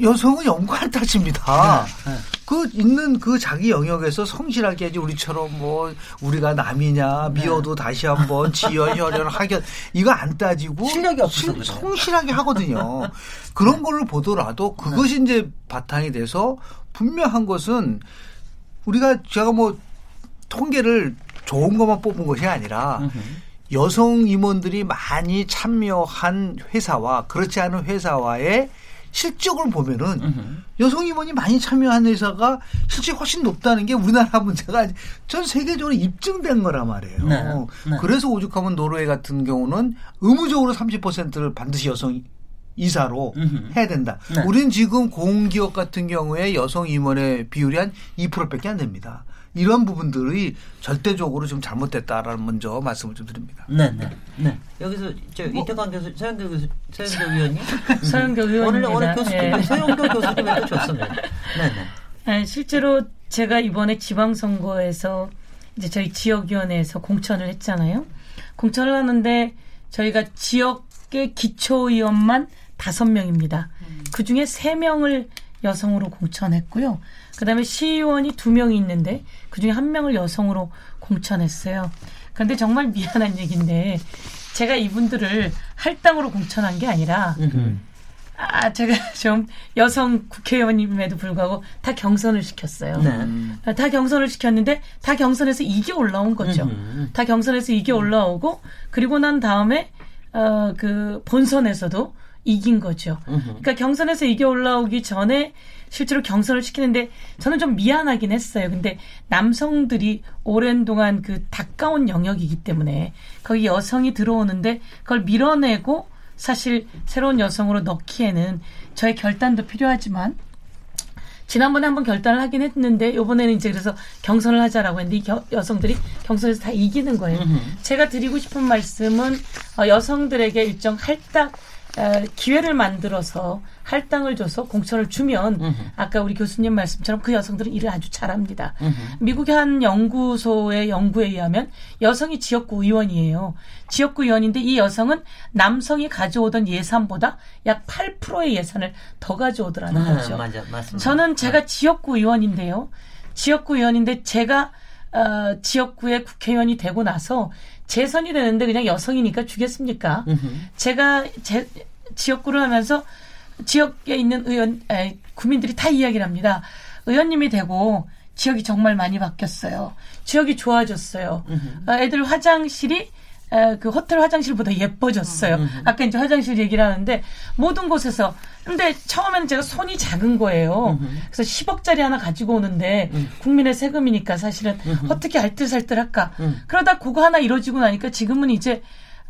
여성은 연구할 따집니다. 네. 네. 그 있는 그 자기 영역에서 성실하게 하지 우리처럼 뭐 우리가 남이냐 네. 미워도 다시 한번 지연 혈연 학연 이거 안 따지고 실력이 없어서 실, 성실하게 하거든요. 그런 네. 걸로 보더라도 그것이 이제 바탕이 돼서 분명한 것은 우리가 제가 뭐 통계를 좋은 것만 뽑은 것이 아니라 여성 임원들이 많이 참여한 회사와 그렇지 않은 회사와의 실적을 보면은 으흠. 여성 임원이 많이 참여한 회사가 실적이 훨씬 높다는 게 우리나라 문제가 전 세계적으로 입증된 거란 말이에요. 네. 네. 그래서 오죽하면 노르웨이 같은 경우는 의무적으로 30%를 반드시 여성 이사로 으흠. 해야 된다. 네. 우리는 지금 공기업 같은 경우에 여성 임원의 비율이 한 2%밖에 안 됩니다. 이런 부분들이 절대적으로 좀 잘못됐다라는 먼저 말씀을 좀 드립니다. 네, 네, 네. 여기서 저 뭐, 이태광 교수, 서영교 교수, 서영교 위원님, 서영교 위원님 오늘 오늘 교수, 예. 서영교 교수님도 좋습니다. 네, 네. 실제로 제가 이번에 지방선거에서 이제 저희 지역위원회에서 공천을 했잖아요. 공천을 하는데 저희가 지역의 기초의원만 다섯 명입니다. 음. 그 중에 세 명을 여성으로 공천했고요. 그다음에 시의원이 두 명이 있는데 그 중에 한 명을 여성으로 공천했어요. 그런데 정말 미안한 얘기인데 제가 이분들을 할당으로 공천한 게 아니라 아 제가 좀 여성 국회의원임에도 불구하고 다 경선을 시켰어요. 네. 다 경선을 시켰는데 다 경선에서 이게 올라온 거죠. 음흠. 다 경선에서 이게 올라오고 그리고 난 다음에 어 그 본선에서도 이긴 거죠. 그러니까 경선에서 이게 올라오기 전에 실제로 경선을 시키는데 저는 좀 미안하긴 했어요. 근데 남성들이 오랜 동안 그 가까운 영역이기 때문에 거기 여성이 들어오는데 그걸 밀어내고 사실 새로운 여성으로 넣기에는 저의 결단도 필요하지만 지난번에 한번 결단을 하긴 했는데 요번에는 이제 그래서 경선을 하자라고 했는데 이 겨, 여성들이 경선에서 다 이기는 거예요. 제가 드리고 싶은 말씀은 어, 여성들에게 일정 할당 기회를 만들어서 할당을 줘서 공천을 주면 으흠. 아까 우리 교수님 말씀처럼 그 여성들은 일을 아주 잘합니다. 으흠. 미국의 한 연구소의 연구에 의하면 여성이 지역구 의원이에요. 지역구 의원인데 이 여성은 남성이 가져오던 예산보다 약 8%의 예산을 더 가져오더라는 아, 거죠. 맞아, 맞습니다. 저는 제가 네. 지역구 의원인데요. 지역구 의원인데 제가 어, 지역구의 국회의원이 되고 나서 재선이 되는데 그냥 여성이니까 주겠습니까? 으흠. 제가 제 지역구를 하면서 지역에 있는 의원 에, 국민들이 다 이야기를 합니다. 의원님이 되고 지역이 정말 많이 바뀌었어요. 지역이 좋아졌어요. 어, 애들 화장실이 에, 그 호텔 화장실보다 예뻐졌어요. 음, 음, 음. 아까 이제 화장실 얘기를 하는데 모든 곳에서 근데 처음에는 제가 손이 작은 거예요. 음, 그래서 10억짜리 하나 가지고 오는데 음. 국민의 세금이니까 사실은 어떻게 알뜰살뜰할까. 그러다 그거 하나 이루어지고 나니까 지금은 이제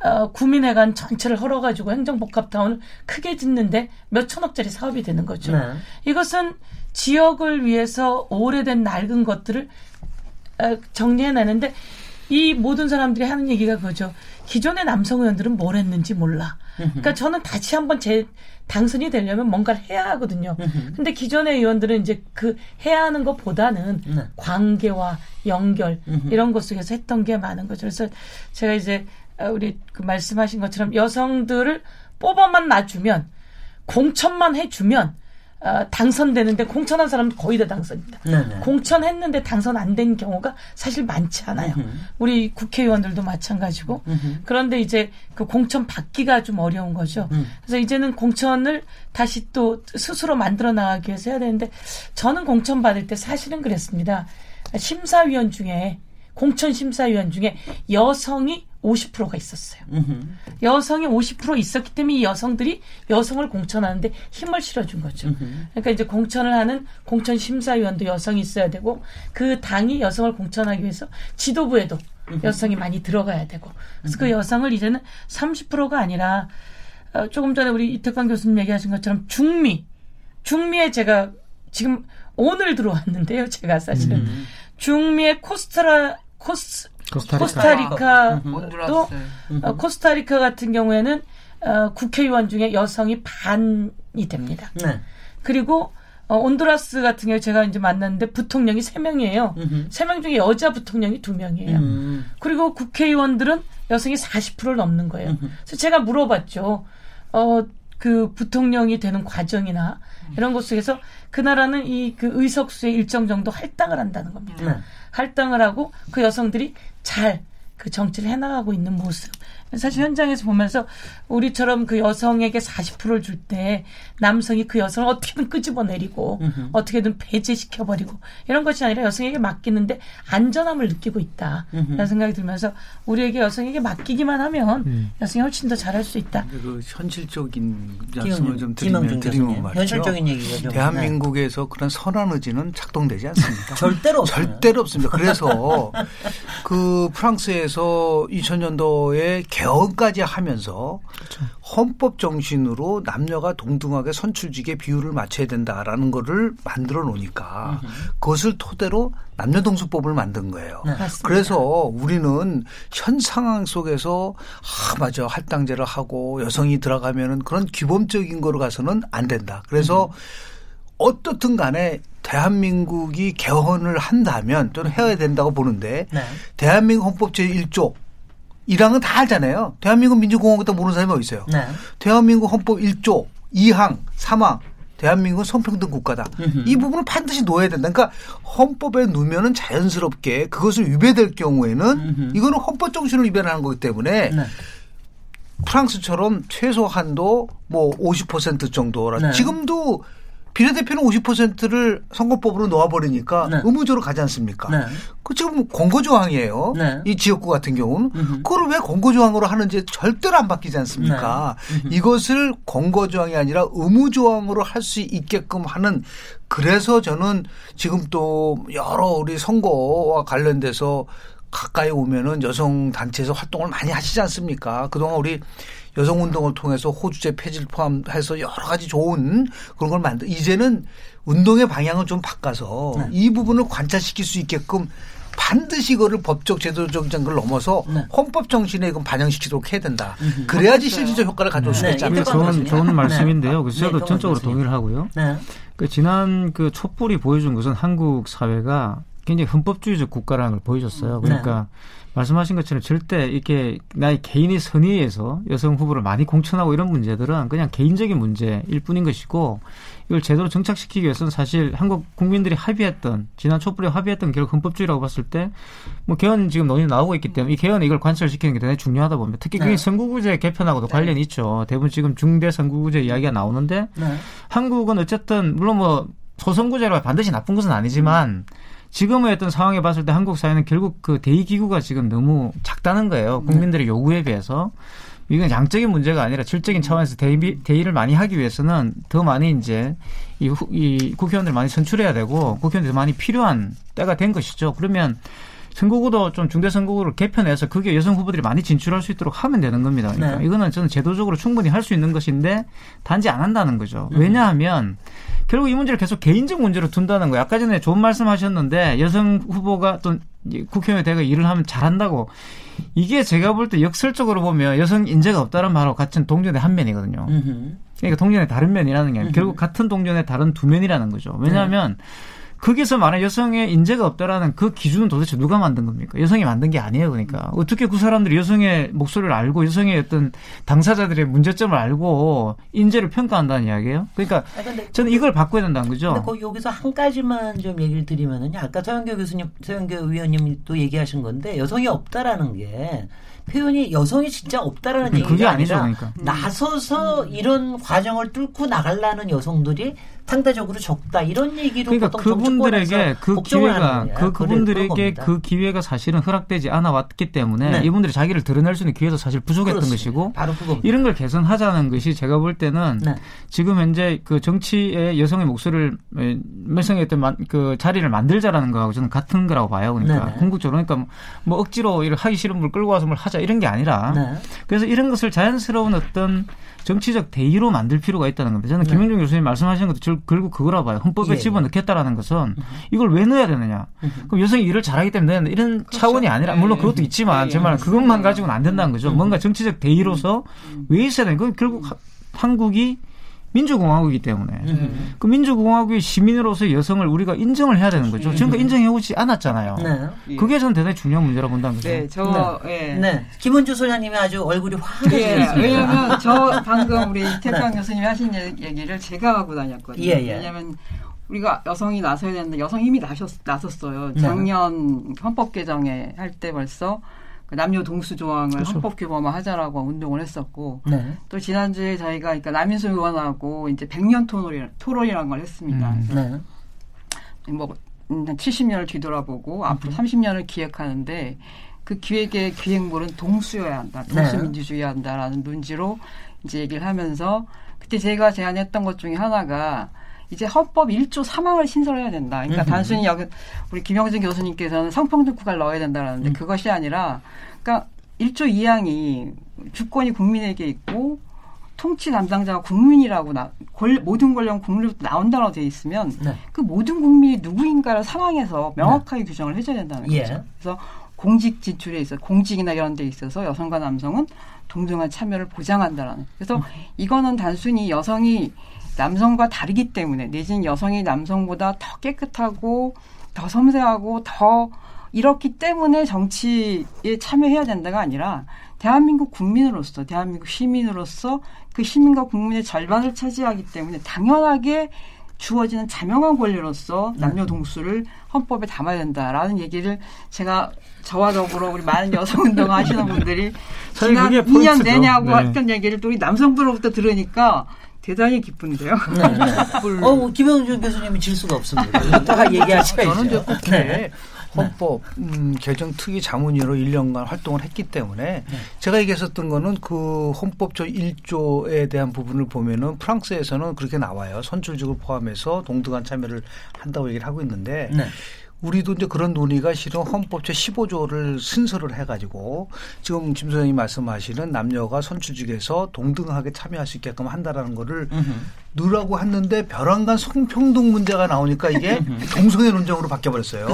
어, 구민회관 전체를 헐어가지고 행정복합타운을 크게 짓는데 몇 천억짜리 사업이 되는 거죠. 네. 이것은 지역을 위해서 오래된 낡은 것들을 어, 정리해내는데 이 모든 사람들이 하는 얘기가 그거죠. 기존의 남성 의원들은 뭘 했는지 몰라. 그러니까 저는 다시 한번 제 당선이 되려면 뭔가를 해야 하거든요. 근데 기존의 의원들은 이제 그 해야 하는 것보다는 네. 관계와 연결 이런 것 속에서 했던 게 많은 거죠. 그래서 제가 이제 어, 우리 그 말씀하신 것처럼 여성들을 뽑아만 놔주면 공천만 해주면 어, 당선되는데 공천한 사람은 거의 다 당선입니다. 네네. 공천했는데 당선 안 된 경우가 사실 많지 않아요. 으흠. 우리 국회의원들도 마찬가지고. 으흠. 그런데 이제 그 공천 받기가 좀 어려운 거죠. 음. 그래서 이제는 공천을 다시 또 스스로 만들어 나가기 위해서 해야 되는데 저는 공천 받을 때 사실은 그랬습니다. 심사위원 중에 공천 심사위원 중에 여성이 50%가 있었어요. 음흠. 여성이 50% 있었기 때문에 이 여성들이 여성을 공천하는데 힘을 실어준 거죠. 음흠. 그러니까 이제 공천을 하는 공천 심사위원도 여성이 있어야 되고 그 당이 여성을 공천하기 위해서 지도부에도 음흠. 여성이 많이 들어가야 되고 그래서 그 여성을 이제는 30%가 아니라 어, 조금 전에 우리 이태광 교수님 얘기하신 것처럼 중미 중미에 제가 지금 오늘 들어왔는데요. 제가 사실은 중미의 코스트라 코스 코스타리카. 도 어, 코스타리카 같은 경우에는 어, 국회의원 중에 여성이 반이 됩니다. 네. 그리고 어, 온두라스 같은 경우에 제가 이제 만났는데 부통령이 세명이에요세 명 중에 여자 부통령이 두명이에요 음. 그리고 국회의원들은 여성이 40%를 넘는 거예요. 음흠. 그래서 제가 물어봤죠. 어, 그 부통령이 되는 과정이나 이런 것 속에서 그 나라는 이 그 의석수의 일정 정도 할당을 한다는 겁니다. 네. 할당을 하고 그 여성들이 잘 그 정치를 해나가고 있는 모습. 사실 현장에서 보면서 우리처럼 그 여성에게 40%를 줄 때 남성이 그 여성을 어떻게든 끄집어내리고 으흠. 어떻게든 배제시켜버리고 이런 것이 아니라 여성에게 맡기는데 안전함을 느끼고 있다. 라는 생각이 들면서 우리에게 여성에게 맡기기만 하면 음. 여성이 훨씬 더 잘할 수 있다. 그 현실적인 말씀을 좀 드리면, 드리면 말이죠. 현실적인 얘기죠. 대한민국에서 그런 선한 의지는 작동되지 않습니다. 절대로 없어요. 절대로 없습니다. 그래서 그 프랑스에서 2000년도에 개헌까지 하면서 그렇죠. 헌법 정신으로 남녀가 동등하게 선출직의 비율을 맞춰야 된다라는 거를 만들어 놓으니까 그것을 토대로 남녀동수법을 만든 거예요. 네, 그래서 우리는 현 상황 속에서 아 맞아 할당제를 하고 여성이 들어가면은 그런 기본적인 거로 가서는 안 된다. 그래서 음. 어떻든 간에 대한민국이 개헌을 한다면 또는 해야 된다고 보는데 네. 대한민국 헌법 제1조 1항은 다 알잖아요. 대한민국 민주공화국도 모르는 사람이 어디 있어요. 네. 대한민국 헌법 1조 2항 3항 대한민국은 성평등 국가다. 으흠. 이 부분을 반드시 놓아야 된다. 그러니까 헌법에 놓으면은 자연스럽게 그것을 위배될 경우에는 으흠. 이거는 헌법 정신을 위배하는 거기 때문에 네. 프랑스처럼 최소 한도 뭐 50% 정도라. 네. 지금도 비례대표는 50%를 선거법으로 놓아버리니까 네. 의무적으로 가지 않습니까? 네. 그 지금 권고조항이에요. 네. 이 지역구 같은 경우는 음흠. 그걸 왜 권고조항으로 하는지 절대로 안 바뀌지 않습니까? 네. 이것을 권고조항이 아니라 의무조항으로 할 수 있게끔 하는 그래서 저는 지금 또 여러 우리 선거와 관련돼서 가까이 오면은 여성 단체에서 활동을 많이 하시지 않습니까? 그동안 우리 여성 운동을 통해서 호주제 폐지를 포함해서 여러 가지 좋은 그런 걸 만들. 이제는 운동의 방향을 좀 바꿔서 네. 이 부분을 관찰시킬 수 있게끔 반드시 이거를 법적 제도적 장을 넘어서 네. 헌법 정신에 반영시키도록 해야 된다. 음흠. 그래야지 실질적 효과를 가져올 수가 네. 있지 않습니까? 좋은, 좋은 말씀인데요. 그래서 저도 네, 전적으로 동의를 하고요. 네. 그 지난 그 촛불이 보여준 것은 한국 사회가 굉장히 헌법주의적 국가라는 걸 보여줬어요. 그러니까 네. 말씀하신 것처럼 절대 이렇게 나의 개인의 선의에서 여성 후보를 많이 공천하고 이런 문제들은 그냥 개인적인 문제일 뿐인 것이고 이걸 제대로 정착시키기 위해서는 사실 한국 국민들이 합의했던 지난 촛불에 합의했던 결국 헌법주의라고 봤을 때 뭐 개헌 지금 논의 나오고 있기 때문에 이 개헌 이걸 관철시키는 게 대단히 중요하다 봅니다. 특히 그게 네. 선거구제 개편하고도 네. 관련이 있죠. 대부분 지금 중대 선거구제 이야기가 나오는데 네. 한국은 어쨌든 물론 뭐 소선구제로 반드시 나쁜 것은 아니지만 음. 지금의 어떤 상황에 봤을 때 한국 사회는 결국 그 대의기구가 지금 너무 작다는 거예요. 네. 국민들의 요구에 비해서. 이건 양적인 문제가 아니라 질적인 차원에서 대의, 대의를 많이 하기 위해서는 더 많이 이제 이, 이 국회의원들 많이 선출해야 되고 국회의원들이 많이 필요한 때가 된 것이죠. 그러면 선거구도 좀 중대 선거구를 개편해서 그게 여성 후보들이 많이 진출할 수 있도록 하면 되는 겁니다. 그러니까 네. 이거는 저는 제도적으로 충분히 할 수 있는 것인데 단지 안 한다는 거죠. 음. 왜냐하면 결국 이 문제를 계속 개인적 문제로 둔다는 거예요. 아까 전에 좋은 말씀하셨는데 여성 후보가 또 국회의원에 대가 일을 하면 잘한다고 이게 제가 볼 때 역설적으로 보면 여성 인재가 없다는 말하고 같은 동전의 한 면이거든요. 그러니까 동전의 다른 면이라는 게 아니라 결국 같은 동전의 다른 두 면이라는 거죠. 왜냐하면 네. 거기서 말하는 여성의 인재가 없다라는 그 기준은 도대체 누가 만든 겁니까? 여성이 만든 게 아니에요. 그러니까 어떻게 그 사람들이 여성의 목소리를 알고 여성의 어떤 당사자들의 문제점을 알고 인재를 평가한다는 이야기예요. 그러니까 아, 저는 이걸 바꿔야 된다는 거죠. 근데 거 여기서 한 가지만 좀 얘기를 드리면은 아까 서영교 교수님, 서영교 의원님이 또 얘기하신 건데 여성이 없다라는 게 표현이 여성이 진짜 없다라는 얘기가 그게 아니죠, 그러니까. 나서서 이런 과정을 뚫고 나가려는 여성들이 상대적으로 적다 이런 얘기로 그러니까 그분들에게 그 기회가 그 그분들에게 그 기회가 사실은 허락되지 않아 왔기 때문에 네. 이분들이 자기를 드러낼 수 있는 기회도 사실 부족했던 그렇습니다. 것이고 바로 이런 걸 개선하자는 것이 제가 볼 때는 네. 지금 현재 그 정치의 여성의 목소리를 어떤 그 자리를 만들자라는 거하고 저는 같은 거라고 봐요. 그러니까 네. 궁극적으로 그러니까 뭐 억지로 일 하기 싫은 걸 끌고 와서 뭘 하자 이런 게 아니라 네. 그래서 이런 것을 자연스러운 어떤 정치적 대의로 만들 필요가 있다는 겁니다. 저는 네. 김영중 교수님 말씀하신 것도 결국 그거라 봐요. 헌법에 예, 예. 집어넣겠다라는 것은 음. 이걸 왜 넣어야 되느냐. 음. 그럼 여성이 일을 잘하기 때문에 이런 그렇죠. 차원이 아니라 물론 예, 그것도 있지만 제말 그것만 가지고는 안 된다는 거죠. 음. 뭔가 정치적 대의로서 왜 있어야 되는 건 결국 한국이 민주공화국이기 때문에 음. 그 민주공화국의 시민으로서 여성을 우리가 인정을 해야 되는 거죠. 지금까지 음. 인정해 오지 않았잖아요. 네. 그게 저는 대단히 중요한 문제라고 본다는 거죠. 네, 저 네. 예. 네. 김은주 소장님이 아주 얼굴이 화해졌습니다. 예, 왜냐하면 저 방금 우리 태평 네. 교수님이 하신 얘기를 제가 하고 다녔거든요. 예, 예. 왜냐하면 우리가 여성이 나서야 되는데 여성 힘이 나셨, 나섰어요. 네. 작년 헌법 개정에 할 때 벌써 그 남녀 동수 조항을 그렇죠. 헌법 규범화 하자라고 운동을 했었고 네. 또 지난주에 저희가 그러니까 남인수 의원하고 이제 100년 토론이, 토론이라는 걸 했습니다. 음. 네. 뭐 70년을 뒤돌아보고 앞으로 30년을 기획하는데 그 기획의 기획물은 동수여야 한다. 네. 동수민주주의여야 한다라는 논지로 이제 얘기를 하면서 그때 제가 제안했던 것 중에 하나가 이제 헌법 1조 3항을 신설해야 된다. 그러니까 음흠. 단순히 여기 우리 김영진 교수님께서는 성평등 국가를 넣어야 된다라는데 음. 그것이 아니라 그러니까 1조 2항이 주권이 국민에게 있고 통치 담당자가 국민이라고 나, 권, 모든 권력 국민으로부터 나온다고 돼 있으면 네. 그 모든 국민이 누구인가를 상황에서 명확하게 네. 규정을 해줘야 된다는 예. 거죠. 그래서 공직 진출에 있어 공직이나 이런 데 있어서 여성과 남성은 동등한 참여를 보장한다라는. 그래서 음. 이거는 단순히 여성이 남성과 다르기 때문에 내지는 여성이 남성보다 더 깨끗하고 더 섬세하고 더 이렇기 때문에 정치에 참여해야 된다가 아니라 대한민국 국민으로서 대한민국 시민으로서 그 시민과 국민의 절반을 차지하기 때문에 당연하게 주어지는 자명한 권리로서 남녀 동수를 헌법에 담아야 된다라는 얘기를 제가 저와 더불어 우리 많은 여성 운동 하시는 분들이 지난 2년 내냐고 네. 했던 얘기를 또 우리 남성들로부터 들으니까 대단히 기쁜데요. 네, 네. 어, 김영준 교수님이 질 수가 없습니다. 이따가 얘기하셔야죠. 저는 이제 국회 네. 헌법 음, 개정 특위 자문위로 1년간 활동을 했기 때문에 네. 제가 얘기했었던 거는 그 헌법조 1조에 대한 부분을 보면은 프랑스에서는 그렇게 나와요. 선출직을 포함해서 동등한 참여를 한다고 얘기를 하고 있는데 네. 우리도 이제 그런 논의가 실은 헌법 제 15조를 순서를 해가지고 지금 김 소장님 말씀하시는 남녀가 선출직에서 동등하게 참여할 수 있게끔 한다라는 거를 넣으라고 했는데 벼랑간 성평등 문제가 나오니까 이게 동성애 논쟁으로 바뀌어버렸어요.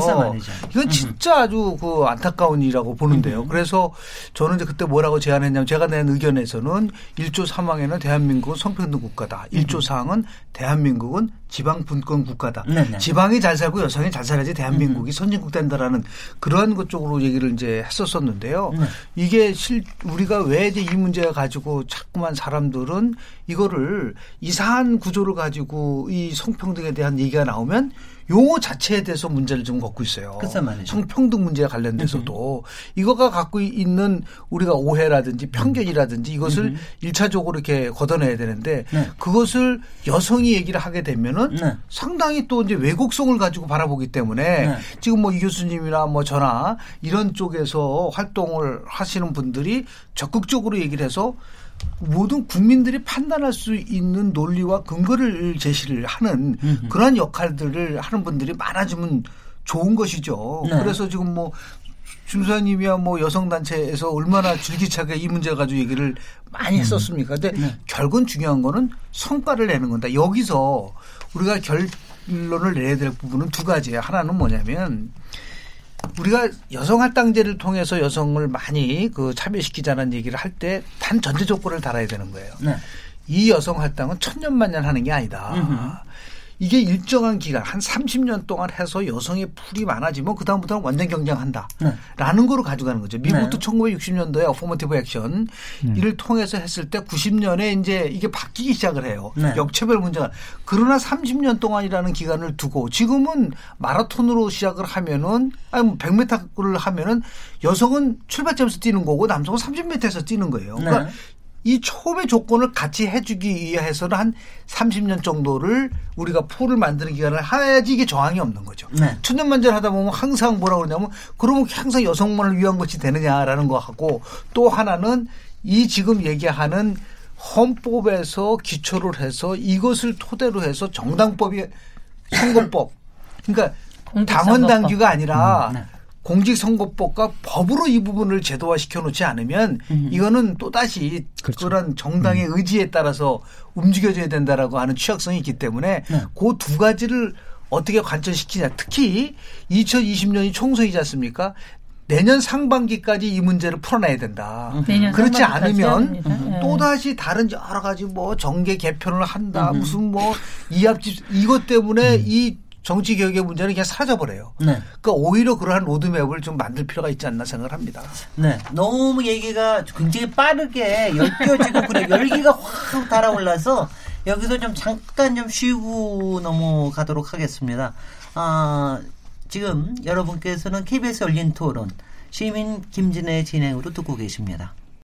이건 진짜 아주 그 안타까운 일이라고 보는데요. 그래서 저는 이제 그때 뭐라고 제안했냐면 제가 낸 의견에서는 1조 3항에는 대한민국은 성평등 국가다. 1조 4항은 대한민국은 지방 분권 국가다. 네네. 지방이 잘 살고 여성이 잘 살아야지 대한민국이 음. 선진국 된다라는 그러한 것 쪽으로 얘기를 이제 했었었는데요. 네. 이게 실 우리가 왜 이제 이 문제 가지고 자꾸만 사람들은 이거를 이상한 구조를 가지고 이 성평등에 대한 얘기가 나오면 용어 자체에 대해서 문제를 좀 갖고 있어요. 성평등 문제에 관련돼서도 이거가 갖고 있는 우리가 오해라든지 편견이라든지 이것을 일차적으로 이렇게 걷어내야 되는데 네. 그것을 여성이 얘기를 하게 되면은 네. 상당히 또 이제 왜곡성을 가지고 바라보기 때문에 네. 지금 뭐 이 교수님이나 뭐 저나 이런 쪽에서 활동을 하시는 분들이 적극적으로 얘기를 해서 모든 국민들이 판단할 수 있는 논리와 근거를 제시를 하는 그러한 역할들을 하는 분들이 많아지면 좋은 것이죠. 네. 그래서 지금 뭐 중사님이야 뭐 여성단체에서 얼마나 줄기차게 이 문제 가지고 얘기를 많이 했었습니까? 근데 네. 결국은 중요한 거는 성과를 내는 건다. 여기서 우리가 결론을 내야 될 부분은 두 가지예요. 하나는 뭐냐면 우리가 여성 할당제를 통해서 여성을 많이 그 참여시키자는 얘기를 할 때 단 전제 조건을 달아야 되는 거예요. 네. 이 여성 할당은 천년만년 하는 게 아니다. 이게 일정한 기간 한 30년 동안 해서 여성의 풀이 많아지면 그 다음부터는 완전 경쟁한다. 네. 라는 거로 가져가는 거죠. 미국도 네. 1960년도에 어포머티브 액션 네. 이를 통해서 했을 때 90년에 이제 이게 바뀌기 시작을 해요. 네. 역차별 문제가. 그러나 30년 동안이라는 기간을 두고 지금은 마라톤으로 시작을 하면은 아니 뭐 100m를 하면은 여성은 출발점에서 뛰는 거고 남성은 30m에서 뛰는 거예요. 그러니까 네. 이 처음의 조건을 같이 해주기 위해서는 한 30년 정도를 우리가 풀을 만드는 기간을 해야지 이게 저항이 없는 거죠. 네. 천년만 전 하다 보면 항상 뭐라 그러냐면 그러면 항상 여성만을 위한 것이 되느냐라는 거 하고 또 하나는 이 지금 얘기하는 헌법에서 기초를 해서 이것을 토대로 해서 정당법이 선거법 그러니까 당원 당규가 아니라 음, 네. 공직선거법과 법으로 이 부분을 제도화 시켜놓지 않으면 음. 이거는 또 다시 그렇죠. 그런 정당의 음. 의지에 따라서 움직여져야 된다라고 하는 취약성이 있기 때문에 네. 그두 가지를 어떻게 관철시키냐. 특히 2020년이 총선이지 않습니까? 내년 상반기까지 이 문제를 풀어내야 된다. 음. 그렇지 않으면 네. 또다시 다른 여러 가지 뭐 정계 개편을 한다. 음. 무슨 뭐 이합집 이것 때문에 음. 이 정치 개혁의 문제는 그냥 사라져 버려요. 네. 그러니까 오히려 그러한 로드맵을 좀 만들 필요가 있지 않나 생각을 합니다. 네. 너무 얘기가 굉장히 빠르게 엮여지고 그래 열기가 확 달아올라서 여기서 좀 잠깐 좀 쉬고 넘어가도록 하겠습니다. 아, 지금 여러분께서는 KBS 열린 토론 시민 김진애 진행으로 듣고 계십니다.